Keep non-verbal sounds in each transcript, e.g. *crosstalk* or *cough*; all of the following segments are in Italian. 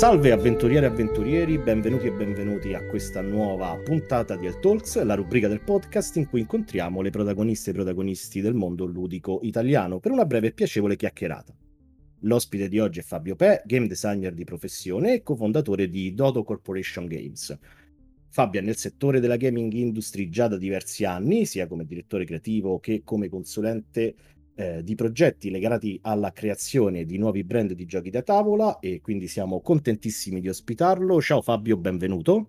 Salve avventuriere e avventurieri, benvenuti e benvenuti a questa nuova puntata di El Talks, la rubrica del podcast in cui incontriamo le protagoniste e protagonisti del mondo ludico italiano per una breve e piacevole chiacchierata. L'ospite di oggi è Fabio Pe, game designer di professione e cofondatore di Dodo Corporation Games. Fabio è nel settore della gaming industry già da diversi anni, sia come direttore creativo che come consulente eh, di progetti legati alla creazione di nuovi brand di giochi da tavola e quindi siamo contentissimi di ospitarlo. Ciao Fabio, benvenuto.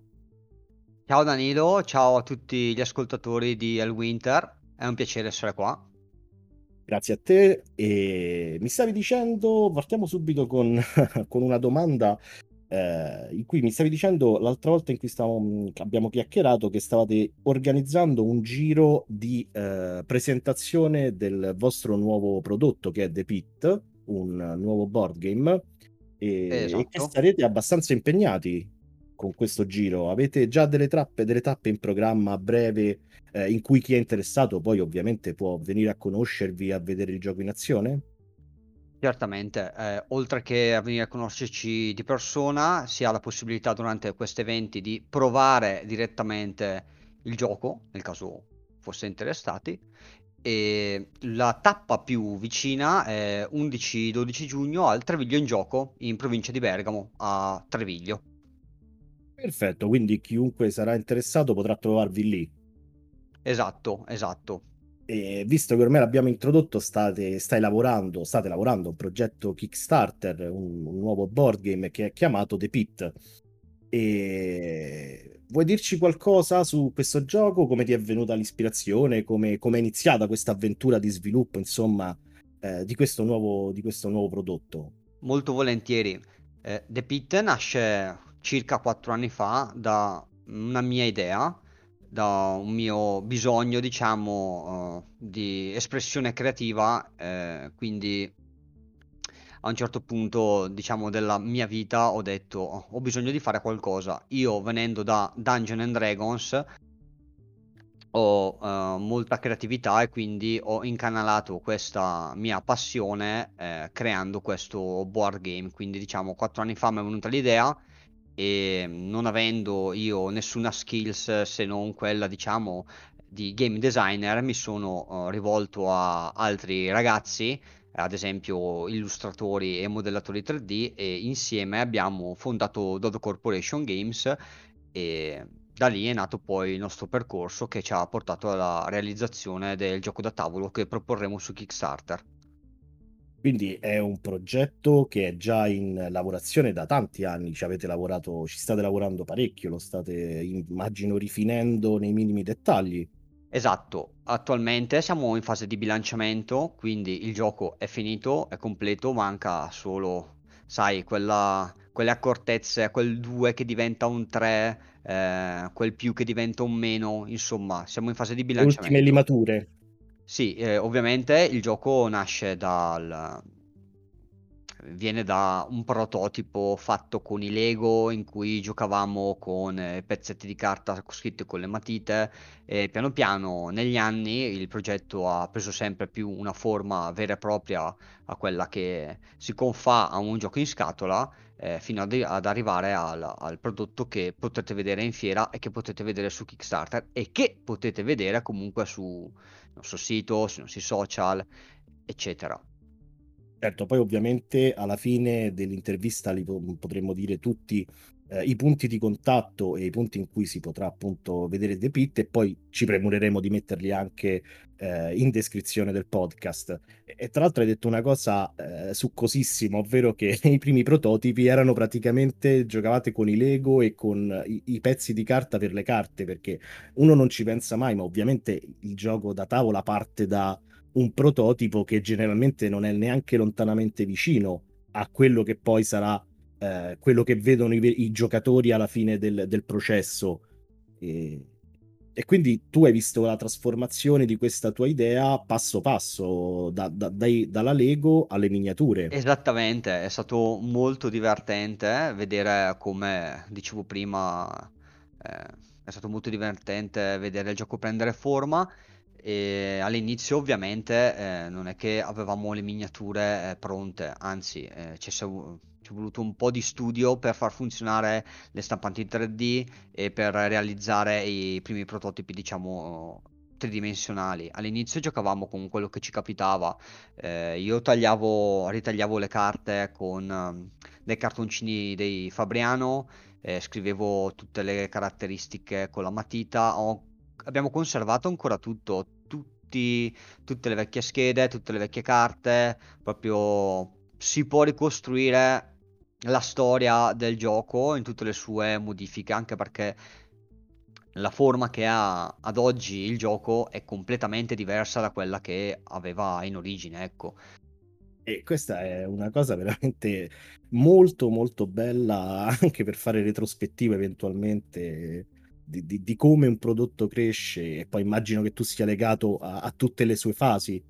Ciao Danilo, ciao a tutti gli ascoltatori di El Winter, è un piacere essere qua. Grazie a te e mi stavi dicendo, partiamo subito con, *laughs* con una domanda eh, in cui mi stavi dicendo l'altra volta in cui stavamo, abbiamo chiacchierato che stavate organizzando un giro di eh, presentazione del vostro nuovo prodotto che è The Pit, un nuovo board game, e, esatto. e sarete abbastanza impegnati con questo giro. Avete già delle trappe, delle tappe in programma a breve eh, in cui chi è interessato poi ovviamente può venire a conoscervi, a vedere il gioco in azione? Certamente, eh, oltre che a venire a conoscerci di persona, si ha la possibilità durante questi eventi di provare direttamente il gioco, nel caso fosse interessati. E la tappa più vicina è 11-12 giugno al Treviglio in gioco, in provincia di Bergamo, a Treviglio. Perfetto, quindi chiunque sarà interessato potrà trovarvi lì. Esatto, esatto. E visto che ormai l'abbiamo introdotto, state, stai lavorando, state lavorando a un progetto Kickstarter, un, un, nuovo board game che è chiamato The Pit. E vuoi dirci qualcosa su questo gioco? Come ti è venuta l'ispirazione? Come, è iniziata questa avventura di sviluppo, insomma, eh, di, questo nuovo, di, questo nuovo, prodotto? Molto volentieri. Eh, The Pit nasce circa quattro anni fa da una mia idea da un mio bisogno, diciamo, uh, di espressione creativa, eh, quindi a un certo punto, diciamo, della mia vita ho detto oh, ho bisogno di fare qualcosa. Io venendo da Dungeon and Dragons ho uh, molta creatività e quindi ho incanalato questa mia passione eh, creando questo board game. Quindi diciamo quattro anni fa mi è venuta l'idea e non avendo io nessuna skills se non quella diciamo di game designer mi sono uh, rivolto a altri ragazzi ad esempio illustratori e modellatori 3D e insieme abbiamo fondato Dodo Corporation Games e da lì è nato poi il nostro percorso che ci ha portato alla realizzazione del gioco da tavolo che proporremo su Kickstarter. Quindi è un progetto che è già in lavorazione da tanti anni, ci avete lavorato, ci state lavorando parecchio, lo state immagino rifinendo nei minimi dettagli. Esatto, attualmente siamo in fase di bilanciamento, quindi il gioco è finito, è completo, manca solo, sai, quella, quelle accortezze, quel 2 che diventa un 3, eh, quel più che diventa un meno, insomma, siamo in fase di bilanciamento. Le ultime limature. Sì, eh, ovviamente il gioco nasce dal... viene da un prototipo fatto con i Lego in cui giocavamo con eh, pezzetti di carta scritti con le matite e piano piano negli anni il progetto ha preso sempre più una forma vera e propria a quella che si confà a un gioco in scatola eh, fino ad, ad arrivare al, al, prodotto che potete vedere in fiera e che potete vedere su Kickstarter e che potete vedere comunque sul nostro sito, sui nostri social, eccetera. Certo, poi ovviamente alla fine dell'intervista li potremmo dire tutti eh, i punti di contatto e i punti in cui si potrà appunto vedere The Pit e poi ci premureremo di metterli anche eh, in descrizione del podcast. E, tra l'altro hai detto una cosa eh, succosissima, ovvero che *laughs* i primi prototipi erano praticamente giocavate con i Lego e con i, i pezzi di carta per le carte, perché uno non ci pensa mai, ma ovviamente il gioco da tavola parte da un prototipo che generalmente non è neanche lontanamente vicino a quello che poi sarà eh, quello che vedono i, i, giocatori alla fine del, del processo. E, e, quindi tu hai visto la trasformazione di questa tua idea passo passo, da, da, dai, dalla Lego alle miniature. Esattamente, è stato molto divertente vedere come dicevo prima, eh, è stato molto divertente vedere il gioco prendere forma. E all'inizio ovviamente eh, non è che avevamo le miniature eh, pronte, anzi eh, ci, è voluto un po' di studio per far funzionare le stampanti in 3D e per realizzare i primi prototipi, diciamo, tridimensionali. All'inizio giocavamo con quello che ci capitava. Eh, io tagliavo, ritagliavo le carte con um, dei cartoncini dei Fabriano, eh, scrivevo tutte le caratteristiche con la matita. Ho, abbiamo conservato ancora tutto, tutti, tutte le vecchie schede, tutte le vecchie carte. Proprio si può ricostruire la storia del gioco in tutte le sue modifiche, anche perché la forma che ha ad oggi il gioco è completamente diversa da quella che aveva in origine, ecco. E questa è una cosa veramente molto molto bella anche per fare retrospettiva eventualmente di, di, di come un prodotto cresce e poi immagino che tu sia legato a, a tutte le sue fasi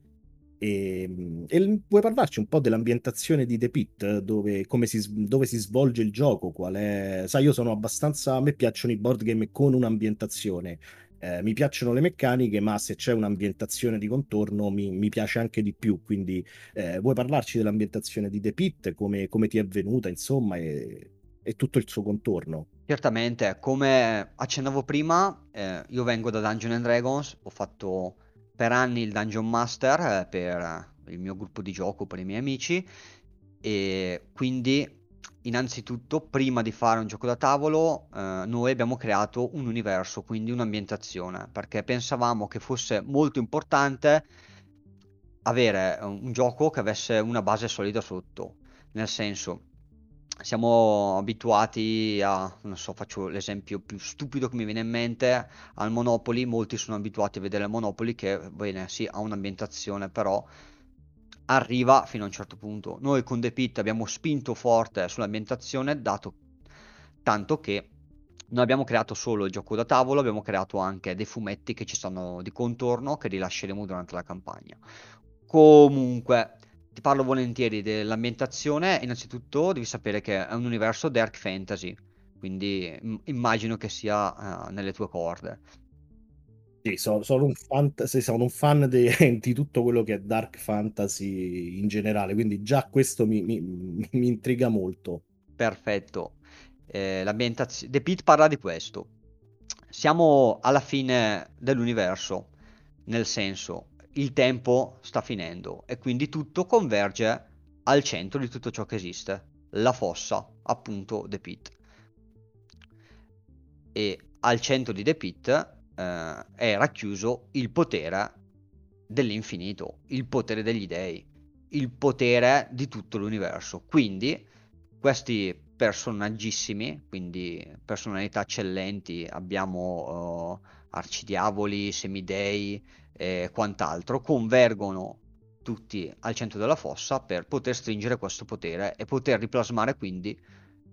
e, ehm, e, puoi parlarci un po' dell'ambientazione di The Pit, dove, si, dove, si, svolge il gioco, qual è... Sai, io sono abbastanza... A me piacciono i board game con un'ambientazione. Eh, mi piacciono le meccaniche, ma se c'è un'ambientazione di contorno mi, mi piace anche di più. Quindi eh, vuoi parlarci dell'ambientazione di The Pit, come, come ti è venuta, insomma, e, e, tutto il suo contorno? Certamente, come accennavo prima, eh, io vengo da Dungeons and Dragons, ho fatto per anni il Dungeon Master eh, per il mio gruppo di gioco, per i miei amici e quindi innanzitutto prima di fare un gioco da tavolo eh, noi abbiamo creato un universo, quindi un'ambientazione, perché pensavamo che fosse molto importante avere un gioco che avesse una base solida sotto, nel senso siamo abituati a, non so, faccio l'esempio più stupido che mi viene in mente, al Monopoly, molti sono abituati a vedere il Monopoly che, bene, sì, ha un'ambientazione, però arriva fino a un certo punto. Noi con The Pit abbiamo spinto forte sull'ambientazione, dato tanto che non abbiamo creato solo il gioco da tavolo, abbiamo creato anche dei fumetti che ci stanno di contorno, che rilasceremo durante la campagna. Comunque, ti parlo volentieri dell'ambientazione. Innanzitutto devi sapere che è un universo dark fantasy, quindi immagino che sia uh, nelle tue corde. Sì, sono, sono, un, fan, sono un fan di, di, tutto quello che è dark fantasy in generale, quindi già questo mi, mi, *laughs* mi intriga molto. Perfetto. Eh, l'ambientazione... The Pit parla di questo. Siamo alla fine dell'universo, nel senso, il tempo sta finendo e quindi tutto converge al centro di tutto ciò che esiste, la fossa, appunto The Pit. E al centro di The Pit eh, è racchiuso il potere dell'infinito, il potere degli dei, il potere di tutto l'universo. Quindi questi personaggissimi, quindi personalità eccellenti, abbiamo uh, arcidiavoli, semidei, e quant'altro, convergono tutti al centro della fossa per poter stringere questo potere e poter riplasmare quindi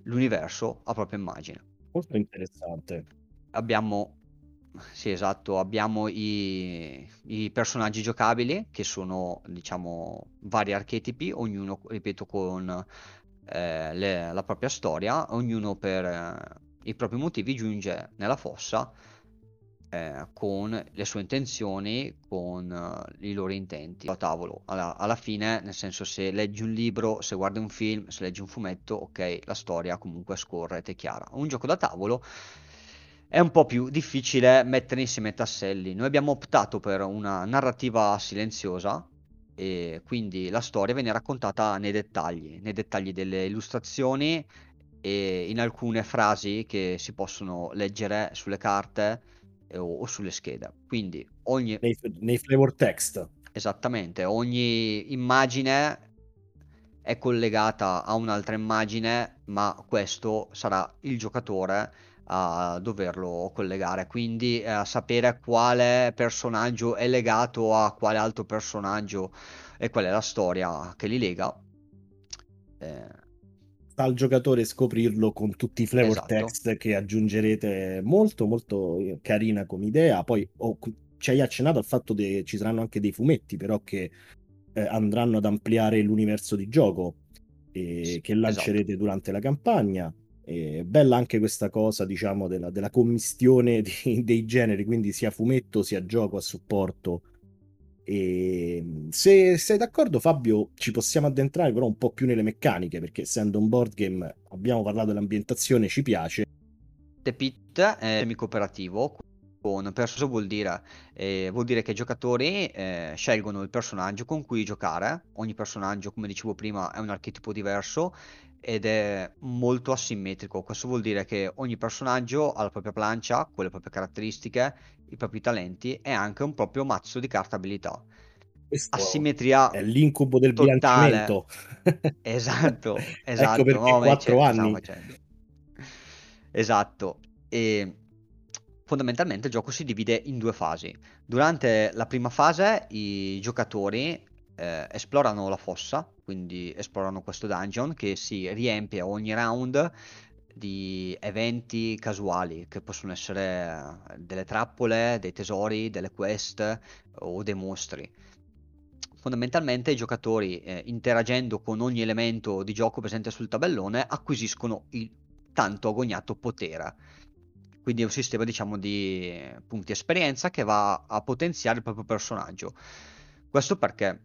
l'universo a propria immagine. Molto interessante. Abbiamo, sì esatto, abbiamo i, i personaggi giocabili che sono diciamo vari archetipi, ognuno, ripeto, con eh, le, la propria storia, ognuno per eh, i propri motivi giunge nella fossa eh, con le sue intenzioni, con uh, i loro intenti a tavolo. Alla, alla, fine, nel senso, se leggi un libro, se guardi un film, se leggi un fumetto, ok, la storia comunque scorre ed è chiara. Un gioco da tavolo è un po' più difficile mettere insieme i tasselli. Noi abbiamo optato per una narrativa silenziosa e quindi la storia viene raccontata nei dettagli, nei dettagli delle illustrazioni e in alcune frasi che si possono leggere sulle carte o, o sulle schede. Quindi ogni... Nei, nei flavor text. Esattamente, ogni immagine è collegata a un'altra immagine, ma questo sarà il giocatore a doverlo collegare, quindi a sapere quale personaggio è legato a quale altro personaggio e qual è la storia che li lega. Eh, al giocatore scoprirlo con tutti i flavor esatto. text che aggiungerete. Molto, molto carina come idea. Poi oh, ci hai accennato al fatto che ci saranno anche dei fumetti, però che eh, andranno ad ampliare l'universo di gioco e sì, che lancerete esatto. durante la campagna. E bella anche questa cosa, diciamo, della, della commistione di, *laughs* dei generi, quindi sia fumetto sia gioco a supporto E se sei d'accordo, Fabio, ci possiamo addentrare però un po' più nelle meccaniche, perché essendo un board game, abbiamo parlato dell'ambientazione, ci piace. The Pit è semi-cooperativo, con perso vuol dire, eh, vuol dire che i giocatori eh, scelgono il personaggio con cui giocare. Ogni personaggio, come dicevo prima, è un archetipo diverso ed è molto asimmetrico. Questo vuol dire che ogni personaggio ha la propria plancia, con le proprie caratteristiche, i propri talenti e anche un proprio mazzo di carta abilità. Questo Asimmetria è l'incubo del totale. bilanciamento. *laughs* esatto, *laughs* ecco esatto. perché no, ma quattro certo, stiamo anni. facendo. Esatto. E fondamentalmente il gioco si divide in due fasi. Durante la prima fase i giocatori eh, esplorano la fossa, quindi esplorano questo dungeon che si riempie ogni round di eventi casuali che possono essere eh, delle trappole, dei tesori, delle quest o dei mostri. Fondamentalmente i giocatori eh, interagendo con ogni elemento di gioco presente sul tabellone acquisiscono il tanto agognato potere. Quindi è un sistema diciamo di punti esperienza che va a potenziare il proprio personaggio. Questo perché?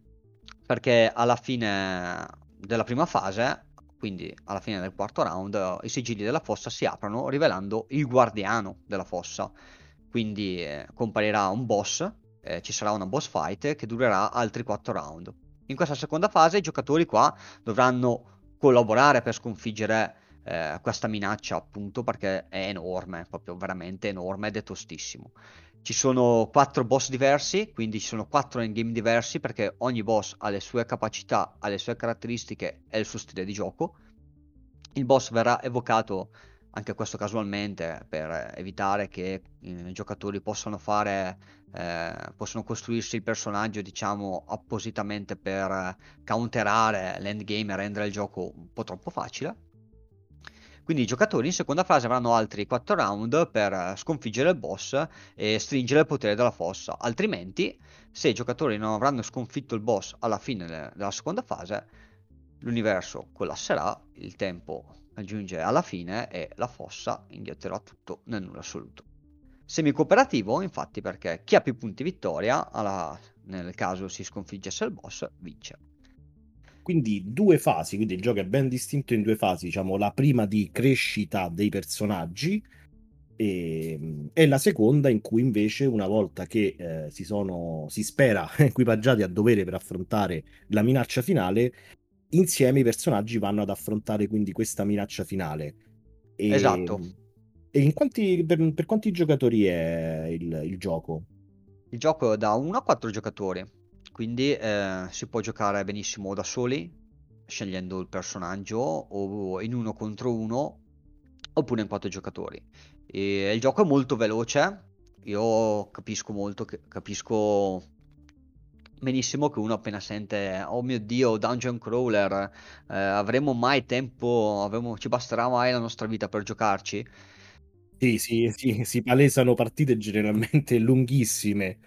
Perché alla fine della prima fase quindi alla fine del quarto round i sigilli della fossa si aprono rivelando il guardiano della fossa. Quindi eh, comparirà un boss, eh, ci sarà una boss fight che durerà altri 4 round. In questa seconda fase i giocatori qua dovranno collaborare per sconfiggere eh, questa minaccia appunto perché è enorme, proprio veramente enorme ed è tostissimo. Ci sono quattro boss diversi, quindi ci sono quattro endgame diversi perché ogni boss ha le sue capacità, ha le sue caratteristiche e il suo stile di gioco. Il boss verrà evocato anche questo casualmente per evitare che i giocatori possano fare eh, possono costruirsi il personaggio diciamo appositamente per counterare l'endgame e rendere il gioco un po' troppo facile quindi i giocatori in seconda fase avranno altri 4 round per sconfiggere il boss e stringere il potere della fossa. Altrimenti, se i giocatori non avranno sconfitto il boss alla fine della seconda fase, l'universo collasserà, il tempo giunge alla fine e la fossa indietterà tutto nel nulla assoluto. Semi-cooperativo, infatti, perché chi ha più punti vittoria, alla, nel caso si sconfiggesse il boss, vince. Quindi due fasi, quindi il gioco è ben distinto in due fasi, diciamo la prima di crescita dei personaggi e, e la seconda in cui invece una volta che eh, si sono, si spera, *laughs* equipaggiati a dovere per affrontare la minaccia finale, insieme i personaggi vanno ad affrontare quindi questa minaccia finale. E, esatto. E in quanti, per, per quanti giocatori è il, il gioco? Il gioco è da 1 a 4 giocatori quindi eh, si può giocare benissimo da soli, scegliendo il personaggio, o in uno contro uno, oppure in quattro giocatori. E il gioco è molto veloce, io capisco molto, capisco benissimo che uno appena sente oh mio dio dungeon crawler eh, avremo mai tempo avremo, ci basterà mai la nostra vita per giocarci? Sì sì sì si palesano partite generalmente *laughs* lunghissime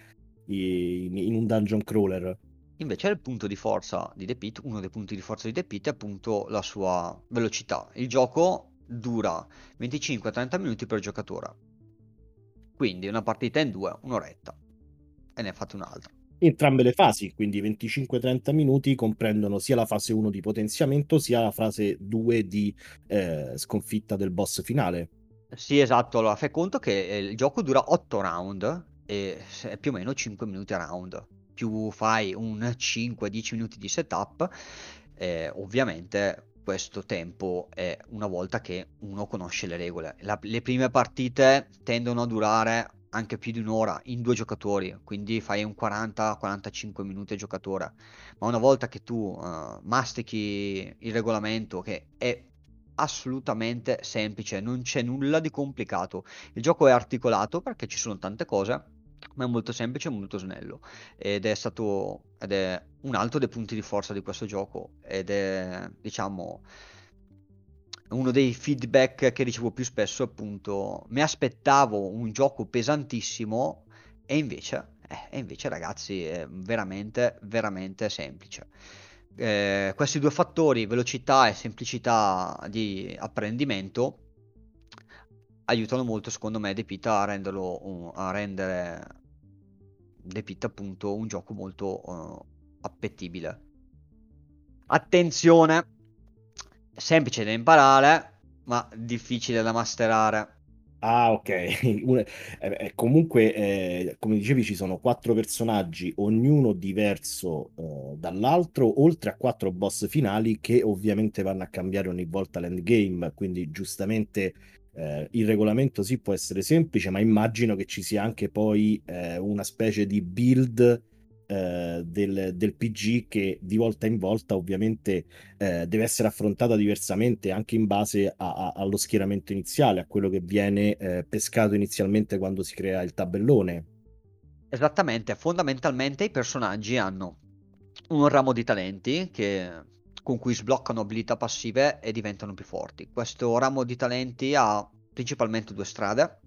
in un dungeon crawler. Invece il punto di forza di The Pit, uno dei punti di forza di The Pit è appunto la sua velocità. Il gioco dura 25-30 minuti per giocatore. Quindi una partita in due, un'oretta. E ne fate un'altra. Entrambe le fasi, quindi 25-30 minuti, comprendono sia la fase 1 di potenziamento sia la fase 2 di eh, sconfitta del boss finale. Sì, esatto. Allora, fai conto che il gioco dura 8 round e più o meno 5 minuti a round. Più fai un 5-10 minuti di setup, eh, ovviamente questo tempo è una volta che uno conosce le regole. La, le prime partite tendono a durare anche più di un'ora in due giocatori, quindi fai un 40-45 minuti a giocatore. Ma una volta che tu uh, mastichi il regolamento, che è assolutamente semplice, non c'è nulla di complicato. Il gioco è articolato perché ci sono tante cose ma è molto semplice e molto snello. Ed è stato ed è un altro dei punti di forza di questo gioco. Ed è diciamo uno dei feedback che ricevo più spesso appunto mi aspettavo un gioco pesantissimo e invece eh, e invece ragazzi è veramente veramente semplice. Eh, questi due fattori velocità e semplicità di apprendimento aiutano molto secondo me Depita a renderlo a rendere The Pit appunto un gioco molto uh, appetibile. Attenzione, semplice da imparare, ma difficile da masterare. Ah, ok. *laughs* Un- eh, comunque, eh, come dicevi, ci sono quattro personaggi, ognuno diverso eh, dall'altro, oltre a quattro boss finali che ovviamente vanno a cambiare ogni volta l'endgame. Quindi, giustamente, eh, il regolamento sì può essere semplice, ma immagino che ci sia anche poi eh, una specie di build eh, del, del, PG che di volta in volta ovviamente eh, deve essere affrontata diversamente anche in base a, a, allo schieramento iniziale, a quello che viene eh, pescato inizialmente quando si crea il tabellone. Esattamente, fondamentalmente i personaggi hanno un ramo di talenti che, con cui sbloccano abilità passive e diventano più forti. Questo ramo di talenti ha principalmente due strade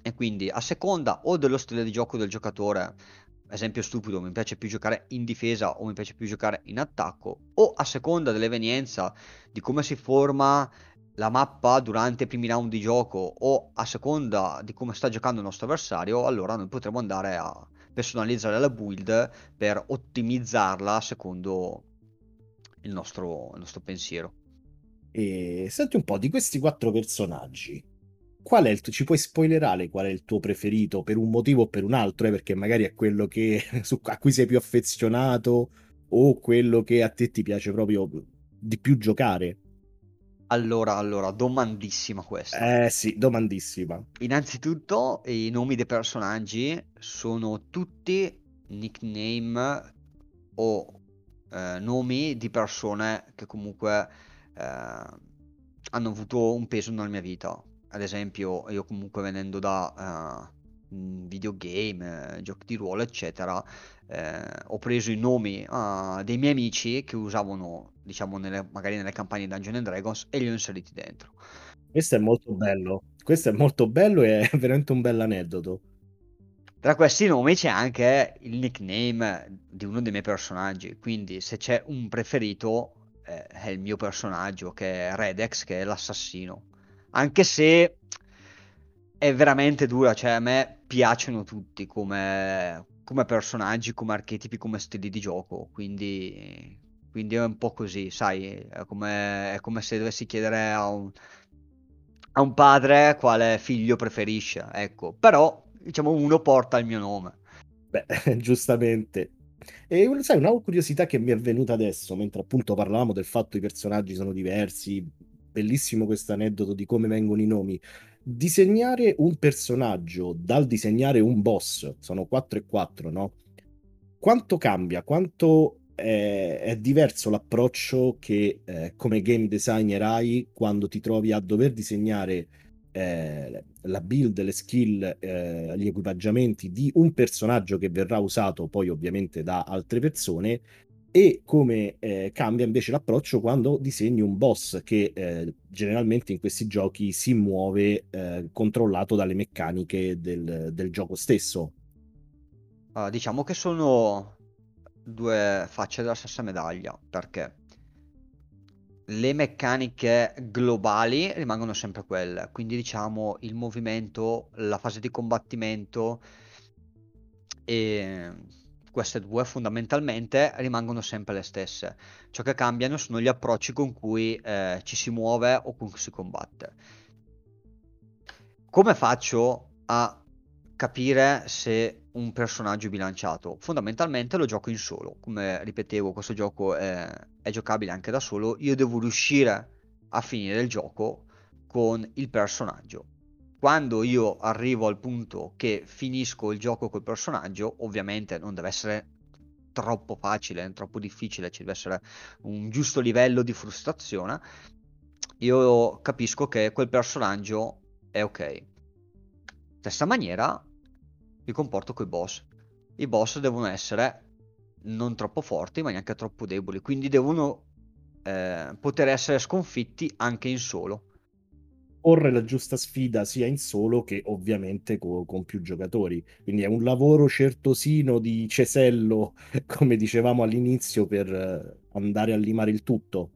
e quindi a seconda o dello stile di gioco del giocatore esempio stupido, mi piace più giocare in difesa o mi piace più giocare in attacco, o a seconda dell'evenienza di come si forma la mappa durante i primi round di gioco o a seconda di come sta giocando il nostro avversario, allora noi potremo andare a personalizzare la build per ottimizzarla secondo il nostro, il nostro pensiero. E senti un po' di questi quattro personaggi qual è il tuo, ci puoi spoilerare qual è il tuo preferito per un motivo o per un altro, eh, perché magari è quello che, *laughs* su, a cui sei più affezionato o quello che a te ti piace proprio di più giocare? Allora, allora, domandissima questa. Eh sì, domandissima. Innanzitutto, i nomi dei personaggi sono tutti nickname o eh, nomi di persone che comunque eh, hanno avuto un peso nella mia vita ad esempio, io comunque venendo da uh, videogame, giochi di ruolo, eccetera, eh, ho preso i nomi uh, dei miei amici che usavano, diciamo, nelle, magari nelle campagne Dungeons and Dragons e li ho inseriti dentro. Questo è molto bello. Questo è molto bello e è veramente un bel aneddoto. Tra questi nomi c'è anche il nickname di uno dei miei personaggi, quindi se c'è un preferito eh, è il mio personaggio che è Redex, che è l'assassino. Anche se è veramente dura, cioè a me piacciono tutti come, come personaggi, come archetipi, come stili di gioco, quindi, quindi è un po' così, sai, è come, è come se dovessi chiedere a un, a un padre quale figlio preferisce, ecco, però diciamo uno porta il mio nome. Beh, *laughs* giustamente. E sai, una curiosità che mi è venuta adesso, mentre appunto parlavamo del fatto che i personaggi sono diversi, bellissimo questo aneddoto di come vengono i nomi. Disegnare un personaggio dal disegnare un boss, sono 4 e 4, no? Quanto cambia? Quanto è, è diverso l'approccio che eh, come game designer hai quando ti trovi a dover disegnare eh, la build, le skill, eh, gli equipaggiamenti di un personaggio che verrà usato poi ovviamente da altre persone e come eh, cambia invece l'approccio quando disegni un boss che eh, generalmente in questi giochi si muove eh, controllato dalle meccaniche del, del gioco stesso. Uh, diciamo che sono due facce della stessa medaglia perché le meccaniche globali rimangono sempre quelle, quindi diciamo il movimento, la fase di combattimento e queste due fondamentalmente rimangono sempre le stesse. Ciò che cambiano sono gli approcci con cui eh, ci si muove o con cui si combatte. Come faccio a capire se un personaggio è bilanciato? Fondamentalmente lo gioco in solo. Come ripetevo, questo gioco è, è giocabile anche da solo. Io devo riuscire a finire il gioco con il personaggio quando io arrivo al punto che finisco il gioco col personaggio, ovviamente non deve essere troppo facile, troppo difficile, ci deve essere un giusto livello di frustrazione. Io capisco che quel personaggio è ok. Stessa maniera mi comporto con i boss. I boss devono essere non troppo forti, ma neanche troppo deboli, quindi devono eh, poter essere sconfitti anche in solo porre la giusta sfida sia in solo che ovviamente co- con più giocatori. Quindi è un lavoro certosino di cesello, *laughs* come dicevamo all'inizio, per eh, andare a limare il tutto.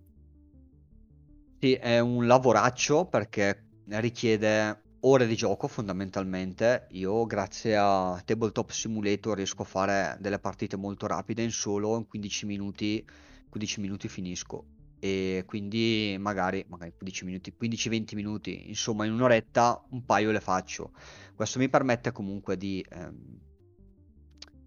Sì, è un lavoraccio perché richiede ore di gioco fondamentalmente. Io grazie a Tabletop Simulator riesco a fare delle partite molto rapide in solo, in 15 minuti, 15 minuti finisco. E quindi magari, magari 15 minuti, 15-20 minuti, insomma in un'oretta un paio le faccio. Questo mi permette comunque di ehm,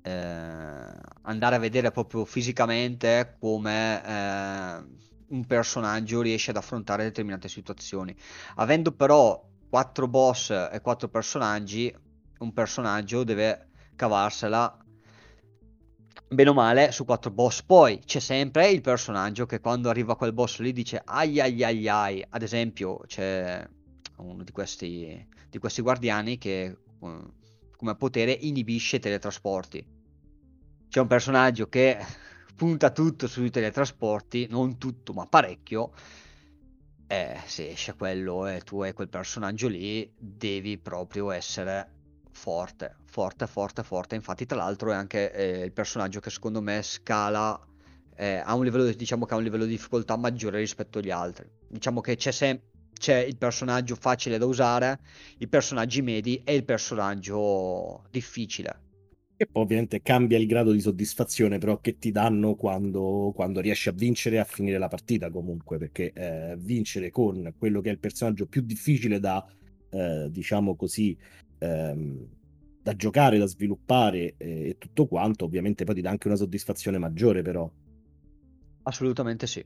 eh, andare a vedere proprio fisicamente come eh, un personaggio riesce ad affrontare determinate situazioni. Avendo però quattro boss e quattro personaggi, un personaggio deve cavarsela bene o male su quattro boss. Poi c'è sempre il personaggio che quando arriva quel boss lì dice ai ai ai ai. Ad esempio c'è uno di questi, di questi guardiani che come potere inibisce i teletrasporti. C'è un personaggio che punta tutto sui teletrasporti, non tutto ma parecchio. E se esce quello e tu hai quel personaggio lì, devi proprio essere forte, forte, forte, forte. Infatti, tra l'altro, è anche eh, il personaggio che secondo me scala eh, a un livello, diciamo che ha un livello di difficoltà maggiore rispetto agli altri. Diciamo che c'è sempre c'è il personaggio facile da usare, i personaggi medi e il personaggio difficile. E poi ovviamente cambia il grado di soddisfazione però che ti danno quando, quando riesci a vincere e a finire la partita comunque, perché eh, vincere con quello che è il personaggio più difficile da, eh, diciamo così, ehm, da giocare, da sviluppare eh, e tutto quanto, ovviamente poi ti dà anche una soddisfazione maggiore però. Assolutamente sì.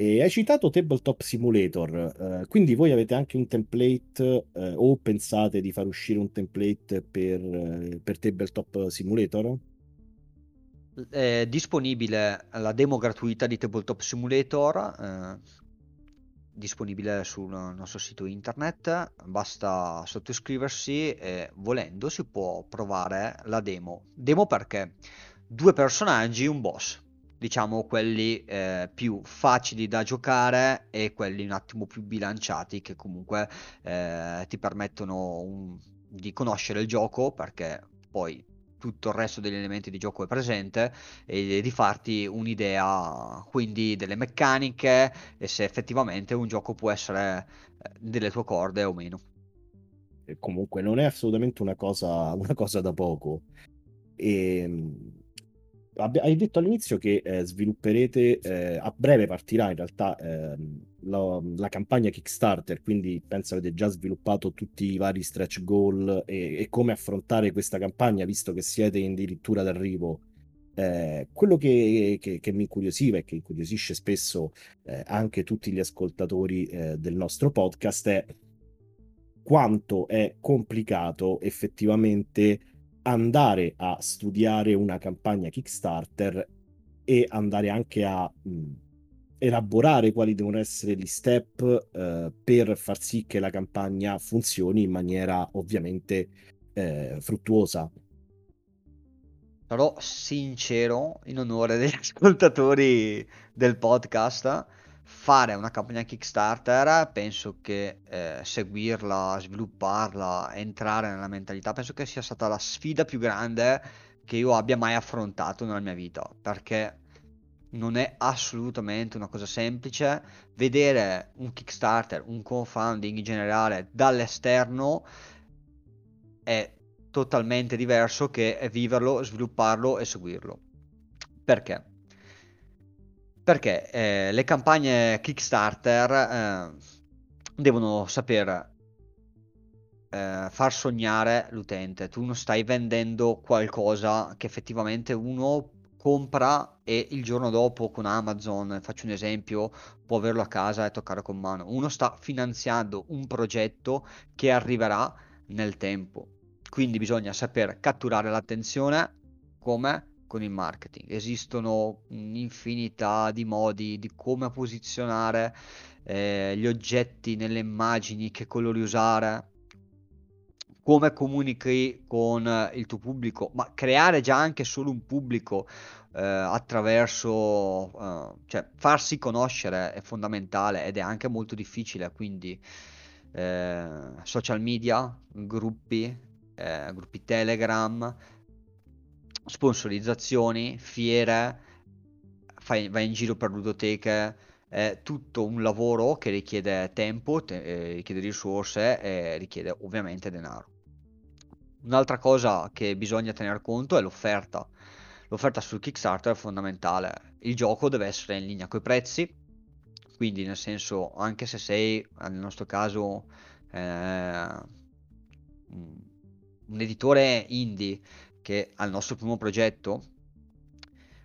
E hai citato Tabletop Simulator, eh, quindi voi avete anche un template eh, o pensate di far uscire un template per, eh, per Tabletop Simulator? È disponibile la demo gratuita di Tabletop Simulator, eh, disponibile sul nostro sito internet, basta sottoscriversi e volendo si può provare la demo. Demo perché? Due personaggi, un boss diciamo quelli eh, più facili da giocare e quelli un attimo più bilanciati che comunque eh, ti permettono un, di conoscere il gioco perché poi tutto il resto degli elementi di gioco è presente e di farti un'idea quindi delle meccaniche e se effettivamente un gioco può essere eh, delle tue corde o meno. E comunque non è assolutamente una cosa, *laughs* una cosa da poco. E ehm, hai detto all'inizio che eh, svilupperete, eh, a breve partirà in realtà eh, la, la, campagna Kickstarter, quindi penso avete già sviluppato tutti i vari stretch goal e, e come affrontare questa campagna, visto che siete addirittura d'arrivo. Eh, quello che, che, che, mi incuriosiva e che incuriosisce spesso eh, anche tutti gli ascoltatori eh, del nostro podcast è quanto è complicato effettivamente andare a studiare una campagna Kickstarter e andare anche a mh, elaborare quali devono essere gli step eh, per far sì che la campagna funzioni in maniera ovviamente eh, fruttuosa. Sarò sincero in onore degli *laughs* ascoltatori del podcast fare una campagna Kickstarter, penso che eh, seguirla, svilupparla, entrare nella mentalità, penso che sia stata la sfida più grande che io abbia mai affrontato nella mia vita, perché non è assolutamente una cosa semplice vedere un Kickstarter, un crowdfunding in generale dall'esterno è totalmente diverso che viverlo, svilupparlo e seguirlo. Perché? Perché eh, le campagne Kickstarter eh, devono saper eh, far sognare l'utente. Tu non stai vendendo qualcosa che effettivamente uno compra e il giorno dopo con Amazon, faccio un esempio, può averlo a casa e toccare con mano. Uno sta finanziando un progetto che arriverà nel tempo. Quindi bisogna saper catturare l'attenzione come con il marketing. Esistono un'infinità di modi di come posizionare eh, gli oggetti nelle immagini, che colori usare, come comunichi con il tuo pubblico, ma creare già anche solo un pubblico eh, attraverso, eh, cioè farsi conoscere è fondamentale ed è anche molto difficile, quindi eh, social media, gruppi, eh, gruppi Telegram, sponsorizzazioni, fiere, fai, vai in giro per ludoteche, è tutto un lavoro che richiede tempo, te- eh, richiede risorse e richiede ovviamente denaro. Un'altra cosa che bisogna tener conto è l'offerta. L'offerta sul Kickstarter è fondamentale. Il gioco deve essere in linea con i prezzi, quindi nel senso, anche se sei, nel nostro caso, eh, un editore indie che ha il nostro primo progetto,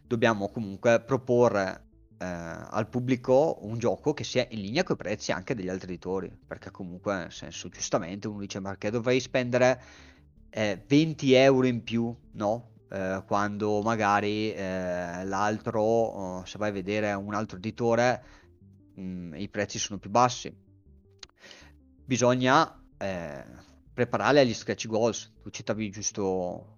dobbiamo comunque proporre eh, al pubblico un gioco che sia in linea con i prezzi anche degli altri editori, perché comunque, nel senso, giustamente uno dice, perché dovrei spendere eh, 20 euro in più, no? Eh, quando magari eh, l'altro, oh, se vai a vedere un altro editore, mh, mm, i prezzi sono più bassi. Bisogna eh, preparare agli scratch goals. Tu citavi giusto,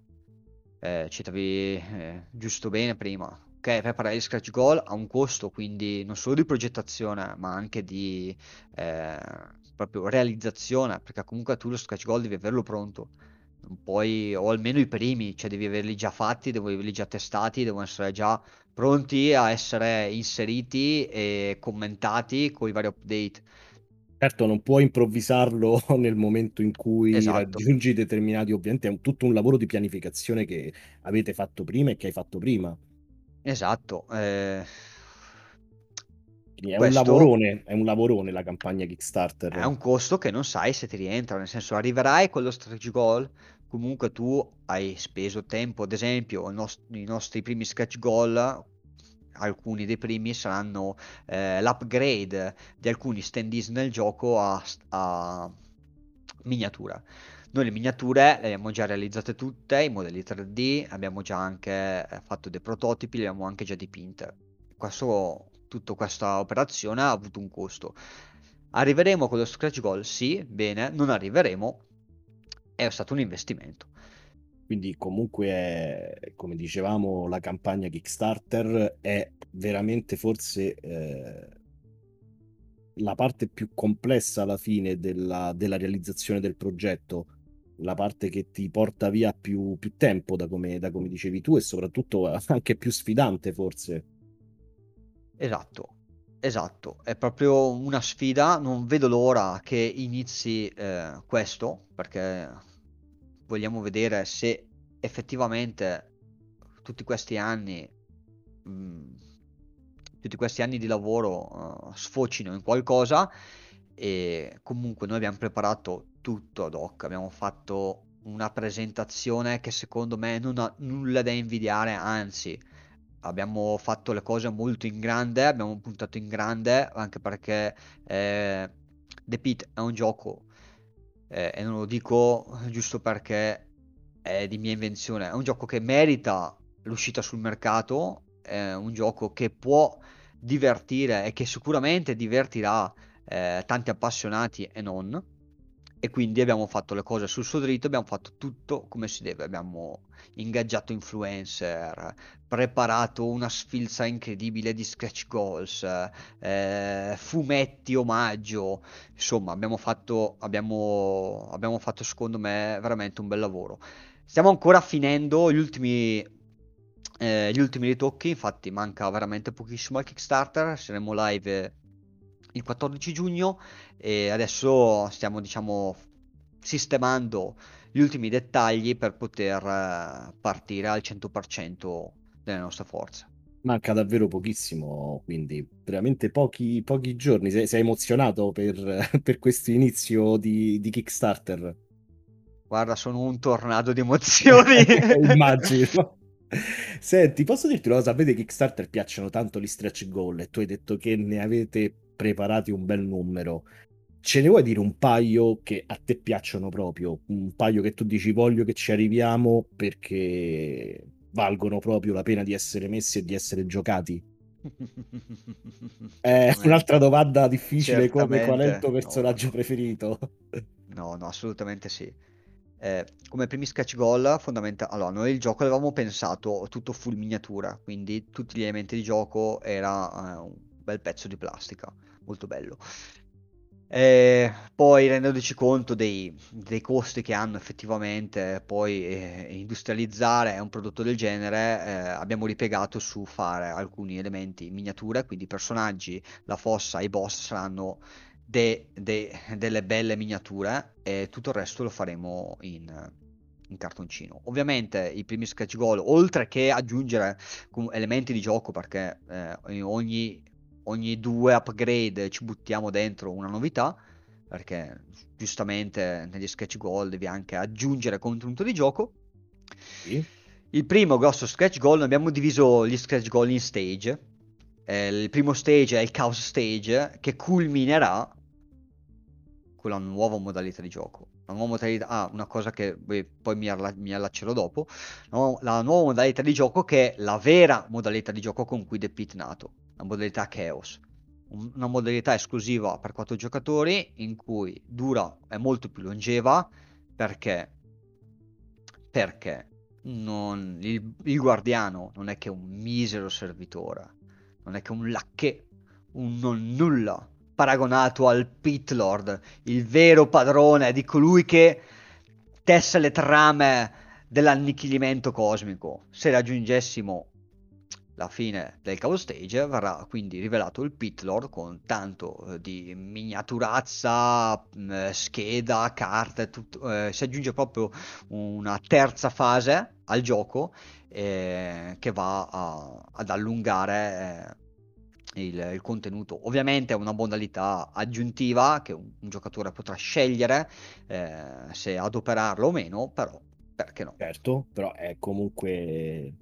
eh, citavi eh, giusto bene prima. Ok, preparare gli scratch goal ha un costo, quindi non solo di progettazione, ma anche di eh, proprio realizzazione, perché comunque tu lo scratch goal devi averlo pronto. Non puoi, o almeno i primi, cioè devi averli già fatti, devi averli già testati, devono essere già pronti a essere inseriti e commentati con i vari update Certo, non puoi improvvisarlo *laughs* nel momento in cui esatto. raggiungi determinati, ovviamente è un, tutto un lavoro di pianificazione che avete fatto prima e che hai fatto prima. Esatto. Eh... È, un lavorone, è un lavorone la campagna Kickstarter. È un costo che non sai se ti rientra, nel senso arriverai con lo stretch goal, comunque tu hai speso tempo, ad esempio nost- i nostri primi stretch goal alcuni dei primi saranno eh, l'upgrade di alcuni standees nel gioco a, a miniatura. Noi le miniature le abbiamo già realizzate tutte, i modelli 3D, abbiamo già anche eh, fatto dei prototipi, le abbiamo anche già dipinte. Questo, tutta questa operazione ha avuto un costo. Arriveremo con lo scratch goal? Sì, bene, non arriveremo, è stato un investimento. Quindi comunque, è, come dicevamo, la campagna Kickstarter è veramente forse eh, la parte più complessa alla fine della, della, realizzazione del progetto, la parte che ti porta via più, più tempo, da come, da come dicevi tu, e soprattutto *laughs* anche più sfidante forse. Esatto, Esatto, è proprio una sfida, non vedo l'ora che inizi eh, questo, perché vogliamo vedere se effettivamente tutti questi anni, mm, tutti questi anni di lavoro uh, sfocino in qualcosa e comunque noi abbiamo preparato tutto ad hoc, abbiamo fatto una presentazione che secondo me non ha nulla da invidiare, anzi abbiamo fatto le cose molto in grande, abbiamo puntato in grande anche perché eh, The Pit è un gioco eh, e non lo dico giusto perché è di mia invenzione, è un gioco che merita l'uscita sul mercato, è un gioco che può divertire e che sicuramente divertirà eh, tanti appassionati e non e quindi abbiamo fatto le cose sul suo dritto, abbiamo fatto tutto come si deve, abbiamo ingaggiato influencer, preparato una sfilza incredibile di sketch goals, eh, fumetti omaggio, insomma abbiamo fatto, abbiamo, abbiamo fatto secondo me veramente un bel lavoro. Stiamo ancora finendo gli ultimi, eh, gli ultimi ritocchi, infatti manca veramente pochissimo al Kickstarter, saremo live il 14 giugno e adesso stiamo diciamo sistemando gli ultimi dettagli per poter eh, partire al 100% delle nostre forze. Manca davvero pochissimo, quindi veramente pochi, pochi giorni. Sei, sei emozionato per, *laughs* per questo inizio di, di Kickstarter? Guarda, sono un tornado di emozioni. *laughs* *laughs* Immagino. Senti, posso dirti una cosa? A me dei Kickstarter piacciono tanto gli stretch goal e tu hai detto che ne avete preparati un bel numero. Ce ne vuoi dire un paio che a te piacciono proprio? Un paio che tu dici voglio che ci arriviamo perché valgono proprio la pena di essere messi e di essere giocati? *laughs* È un'altra domanda difficile come qual è il tuo personaggio no. preferito? No, no, assolutamente sì. Eh, come primi sketch goal, fondamentalmente, allora, noi il gioco l'avevamo pensato tutto full miniatura, quindi tutti gli elementi di gioco era eh, bel pezzo di plastica molto bello. E poi rendendoci conto dei, dei costi che hanno effettivamente poi eh, industrializzare un prodotto del genere, eh, abbiamo ripiegato su fare alcuni elementi in miniatura, quindi i personaggi, la fossa, i boss saranno de, de, delle belle miniature e tutto il resto lo faremo in, in cartoncino. Ovviamente i primi sketch goal, oltre che aggiungere elementi di gioco, perché eh, ogni ogni due upgrade ci buttiamo dentro una novità, perché giustamente negli sketch goal devi anche aggiungere contenuto di gioco. Sì. Il primo grosso sketch goal, abbiamo diviso gli sketch goal in stage. Eh, il primo stage è il chaos stage che culminerà con la nuova modalità di gioco. La nuova modalità, ah, una cosa che beh, poi mi, alla, mi allaccerò dopo. No, la nuova modalità di gioco che è la vera modalità di gioco con cui The Pit nato la modalità Chaos, una modalità esclusiva per 4 giocatori in cui dura è molto più longeva perché perché non, il, il, guardiano non è che un misero servitore, non è che un lacché, un non nulla paragonato al Pit Lord, il vero padrone di colui che tesse le trame dell'annichilimento cosmico. Se raggiungessimo la fine del Chaos Stage verrà quindi rivelato il Pitlord con tanto eh, di miniaturazza, mm, scheda, carte, tutto, eh, si aggiunge proprio una terza fase al gioco eh, che va a, ad allungare eh, il, il, contenuto. Ovviamente è una modalità aggiuntiva che un, un giocatore potrà scegliere eh, se adoperarlo o meno, però perché no? Certo, però è comunque eh,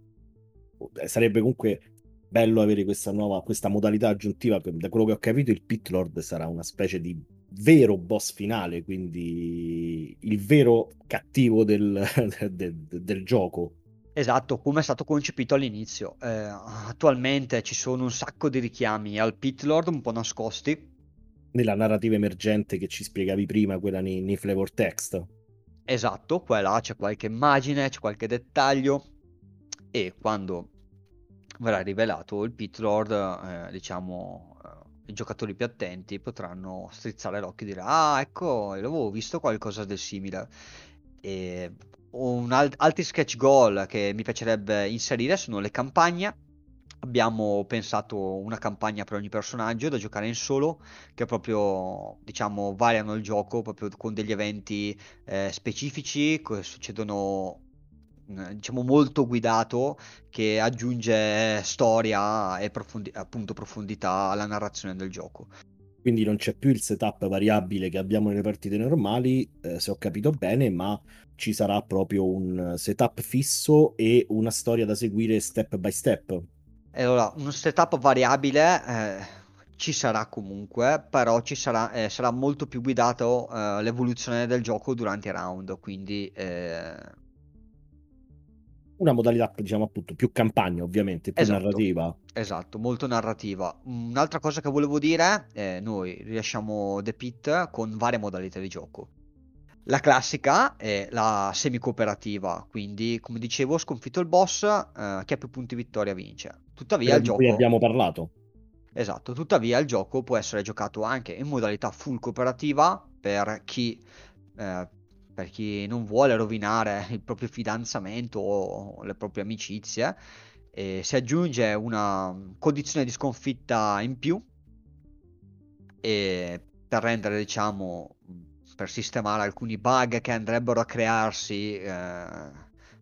sarebbe comunque bello avere questa nuova questa modalità aggiuntiva. Da quello che ho capito, il Pit Lord sarà una specie di vero boss finale, quindi il vero cattivo del, *laughs* del, del gioco. Esatto, come è stato concepito all'inizio. Eh, attualmente ci sono un sacco di richiami al Pit Lord un po' nascosti. Nella narrativa emergente che ci spiegavi prima, quella nei, nei flavor text. Esatto, qua e là c'è qualche immagine, c'è qualche dettaglio e quando verrà rivelato il pit lord, eh, diciamo, eh, i giocatori più attenti potranno strizzare l'occhio e dire ah ecco, avevo visto qualcosa del simile. E alt- altri sketch goal che mi piacerebbe inserire sono le campagne. Abbiamo pensato una campagna per ogni personaggio da giocare in solo, che proprio diciamo variano il gioco proprio con degli eventi eh, specifici succedono diciamo molto guidato che aggiunge storia e profondi- appunto profondità alla narrazione del gioco. Quindi non c'è più il setup variabile che abbiamo nelle partite normali, eh, se ho capito bene, ma ci sarà proprio un setup fisso e una storia da seguire step by step. Allora, uno setup variabile eh, ci sarà comunque, però ci sarà, eh, sarà molto più guidato eh, l'evoluzione del gioco durante i round, quindi eh, una modalità, diciamo appunto, più campagna, ovviamente, più esatto, narrativa. Esatto, molto narrativa. Un'altra cosa che volevo dire è noi rilasciamo The Pit con varie modalità di gioco. La classica è la semi-cooperativa, quindi come dicevo, sconfitto il boss, eh, chi ha più punti vittoria vince. Tuttavia Però il gioco... abbiamo parlato. Esatto, tuttavia il gioco può essere giocato anche in modalità full cooperativa per chi eh, per chi non vuole rovinare il proprio fidanzamento o le proprie amicizie. E si aggiunge una condizione di sconfitta in più e per rendere, diciamo, per sistemare alcuni bug che andrebbero a crearsi eh,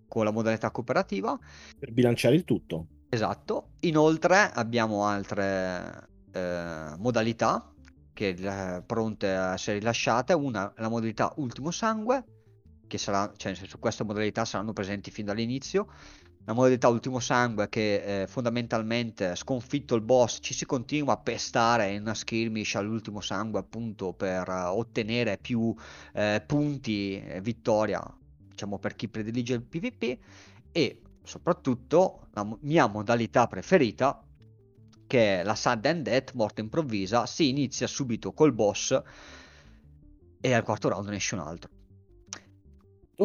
con la modalità cooperativa. Per bilanciare il tutto. Esatto. Inoltre abbiamo altre eh, modalità che eh, pronte a essere rilasciate, una è la modalità ultimo sangue, che sarà, cioè senso queste modalità saranno presenti fin dall'inizio, la modalità ultimo sangue che eh, fondamentalmente sconfitto il boss ci si continua a pestare in una skirmish all'ultimo sangue appunto per uh, ottenere più eh, punti e vittoria diciamo per chi predilige il PvP e soprattutto la mia modalità preferita che è la sudden death, morte improvvisa, si inizia subito col boss e al quarto round ne esce un altro.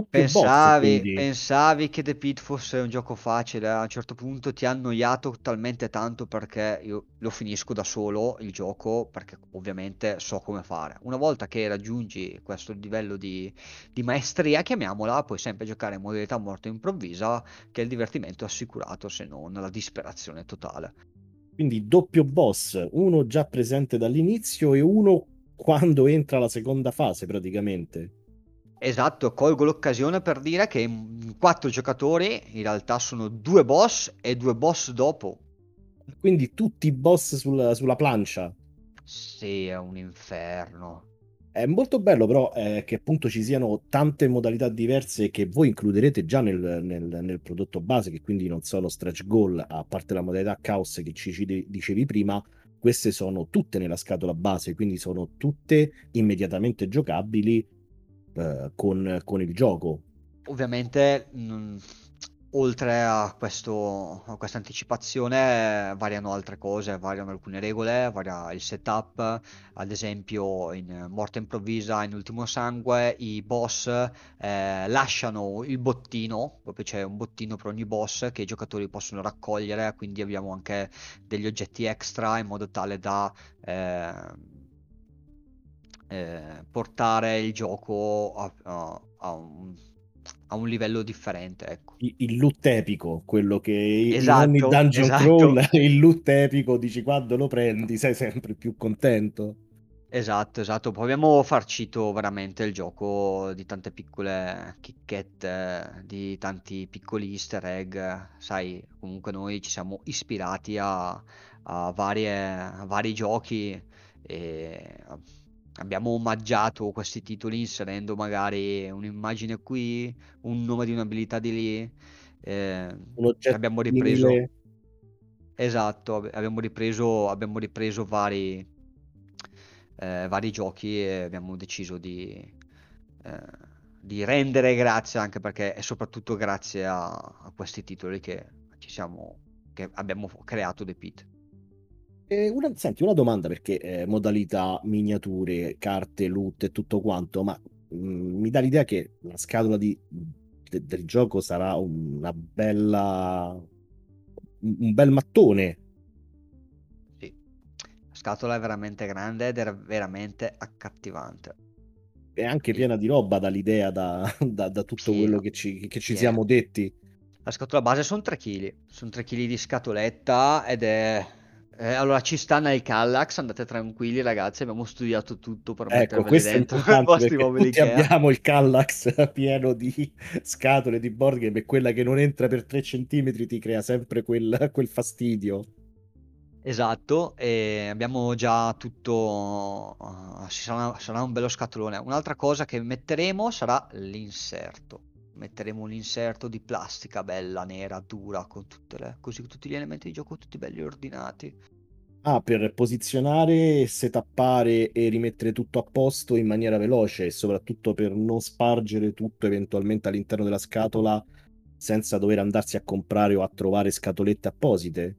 Pensavi, boss, pensavi, che The Pit fosse un gioco facile, a un certo punto ti ha annoiato talmente tanto perché io lo finisco da solo il gioco perché ovviamente so come fare. Una volta che raggiungi questo livello di, di maestria, chiamiamola, puoi sempre giocare in modalità morte improvvisa che il divertimento è assicurato se non la disperazione totale. Quindi doppio boss, uno già presente dall'inizio e uno quando entra la seconda fase praticamente. Esatto, colgo l'occasione per dire che quattro giocatori in realtà sono due boss e due boss dopo. Quindi tutti i boss sulla, sulla plancia. Sì, è un inferno. È molto bello però eh, che appunto ci siano tante modalità diverse che voi includerete già nel, nel, nel, prodotto base, che quindi non sono stretch goal, a parte la modalità caos che ci, ci dicevi prima, queste sono tutte nella scatola base, quindi sono tutte immediatamente giocabili eh, con, con, il gioco. Ovviamente, oltre a, questo, a questa anticipazione, variano altre cose, variano alcune regole, varia il setup. Ad esempio, in Morte Improvvisa, in Ultimo Sangue, i boss eh, lasciano il bottino, proprio c'è un bottino per ogni boss che i giocatori possono raccogliere, quindi abbiamo anche degli oggetti extra in modo tale da. Eh, eh, portare il gioco a, a, a, un, a, un, livello differente. Ecco. Il, il loot epico, quello che esatto, in ogni dungeon esatto. crawl, *laughs* il loot epico, dici quando lo prendi sei sempre più contento. Esatto, esatto, proviamo farcito veramente il gioco di tante piccole chicchette, di tanti piccoli easter egg, sai, comunque noi ci siamo ispirati a, a, varie, a vari giochi e abbiamo omaggiato questi titoli inserendo magari un'immagine qui, un nome di un'abilità di lì. Eh, abbiamo ripreso. Simile. Esatto, abbiamo ripreso, abbiamo ripreso vari, eh, vari giochi e abbiamo deciso di, eh, di, rendere grazie anche perché è soprattutto grazie a, a questi titoli che, ci siamo, che abbiamo creato The Pit. Eh, una, senti, una domanda perché eh, modalità, miniature, carte, loot e tutto quanto, ma mh, mm, mi dà l'idea che la scatola di, de, del gioco sarà una bella... un bel mattone. Sì, la scatola è veramente grande ed è veramente accattivante. È anche piena di roba dall'idea, da, *laughs* da, da tutto Pieno. quello che ci, che ci siamo detti. La scatola base sono 3 kg, sono 3 kg di scatoletta ed è eh, allora ci sta nel Kallax, andate tranquilli ragazzi, abbiamo studiato tutto per ecco, metterveli dentro i vostri mobili Ikea. abbiamo il Kallax *laughs* pieno di scatole di board game e quella che non entra per 3 cm ti crea sempre quel, quel fastidio. Esatto, e abbiamo già tutto, uh, sarà, sarà un bello scatolone. Un'altra cosa che metteremo sarà l'inserto metteremo un inserto di plastica bella, nera, dura, con tutte le, così tutti gli elementi di gioco tutti belli ordinati. Ah, per posizionare, setappare e rimettere tutto a posto in maniera veloce e soprattutto per non spargere tutto eventualmente all'interno della scatola senza dover andarsi a comprare o a trovare scatolette apposite.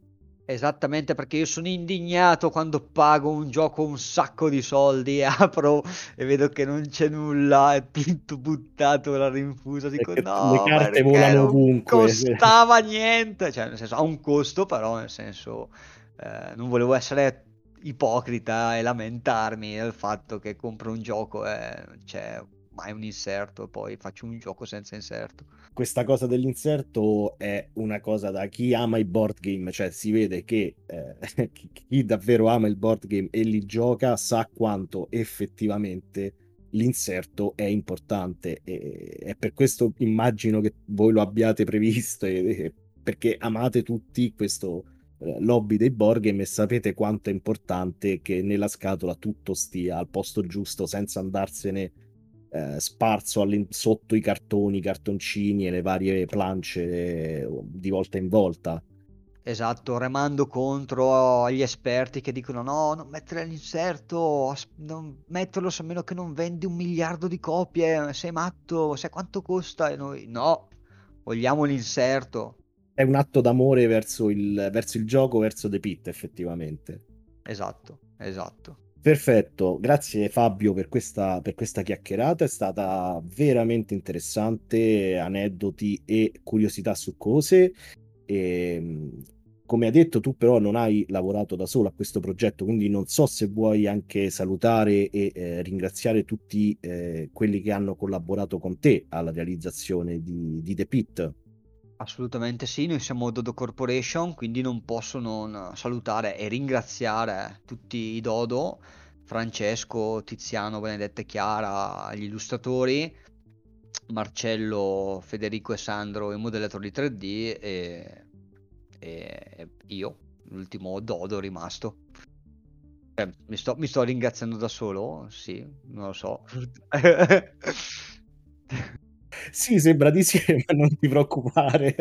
Esattamente perché io sono indignato quando pago un gioco un sacco di soldi, *laughs* apro e vedo che non c'è nulla, è tutto buttato la rinfusa. Dico no, le carte volano ovunque. Costava niente, cioè nel senso ha un costo, però nel senso eh, non volevo essere ipocrita e lamentarmi del fatto che compro un gioco e c'è mai un inserto poi faccio un gioco senza inserto. Questa cosa dell'inserto è una cosa da chi ama i board game, cioè si vede che eh, *laughs* chi davvero ama il board game e li gioca sa quanto effettivamente l'inserto è importante e, e per questo immagino che voi lo abbiate previsto e, e perché amate tutti questo eh, lobby dei board game e sapete quanto è importante che nella scatola tutto stia al posto giusto senza andarsene eh, sparso sotto i cartoni, i cartoncini e le varie plance eh, di volta in volta. Esatto, remando contro gli esperti che dicono no, non mettere l'inserto, non metterlo a meno che non vendi un miliardo di copie, sei matto, sai quanto costa? E noi no, vogliamo l'inserto. È un atto d'amore verso il, verso il gioco, verso The Pit effettivamente. Esatto, esatto. Perfetto, grazie Fabio per questa, per questa chiacchierata, è stata veramente interessante, aneddoti e curiosità succose. E, come hai detto, tu però non hai lavorato da solo a questo progetto, quindi non so se vuoi anche salutare e eh, ringraziare tutti eh, quelli che hanno collaborato con te alla realizzazione di, di The Pit. Assolutamente sì, noi siamo Dodo Corporation, quindi non posso non salutare e ringraziare tutti i Dodo, Francesco, Tiziano, Benedetta e Chiara, gli illustratori, Marcello, Federico e Sandro, i modellatori 3D e, e io, l'ultimo Dodo rimasto. Eh, mi, sto, mi sto ringraziando da solo? Sì, non lo so. *laughs* Sì, sembra di sì, *laughs* ma non ti preoccupare.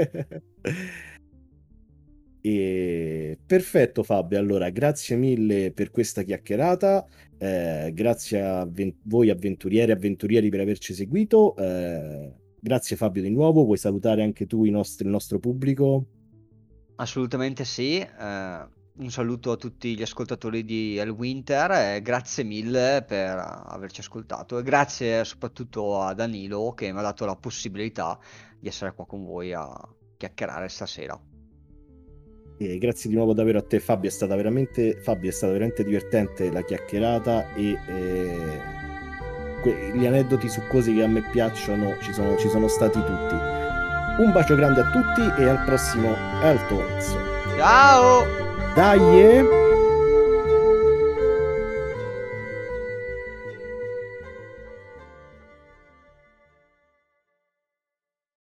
E... Perfetto Fabio, allora grazie mille per questa chiacchierata, eh, grazie a ven- voi avventurieri e avventurieri per averci seguito, eh, grazie Fabio di nuovo, vuoi salutare anche tu nostri, il nostro pubblico? Assolutamente sì, eh, un saluto a tutti gli ascoltatori di El Winter e grazie mille per averci ascoltato e grazie soprattutto a Danilo che mi ha dato la possibilità di essere qua con voi a chiacchierare stasera. E grazie di nuovo davvero a te Fabio, è stata veramente, Fabio, è stata veramente divertente la chiacchierata e eh, que- gli aneddoti succosi che a me piacciono ci sono, ci sono stati tutti. Un bacio grande a tutti e al prossimo Eltons. Ciao! Dai!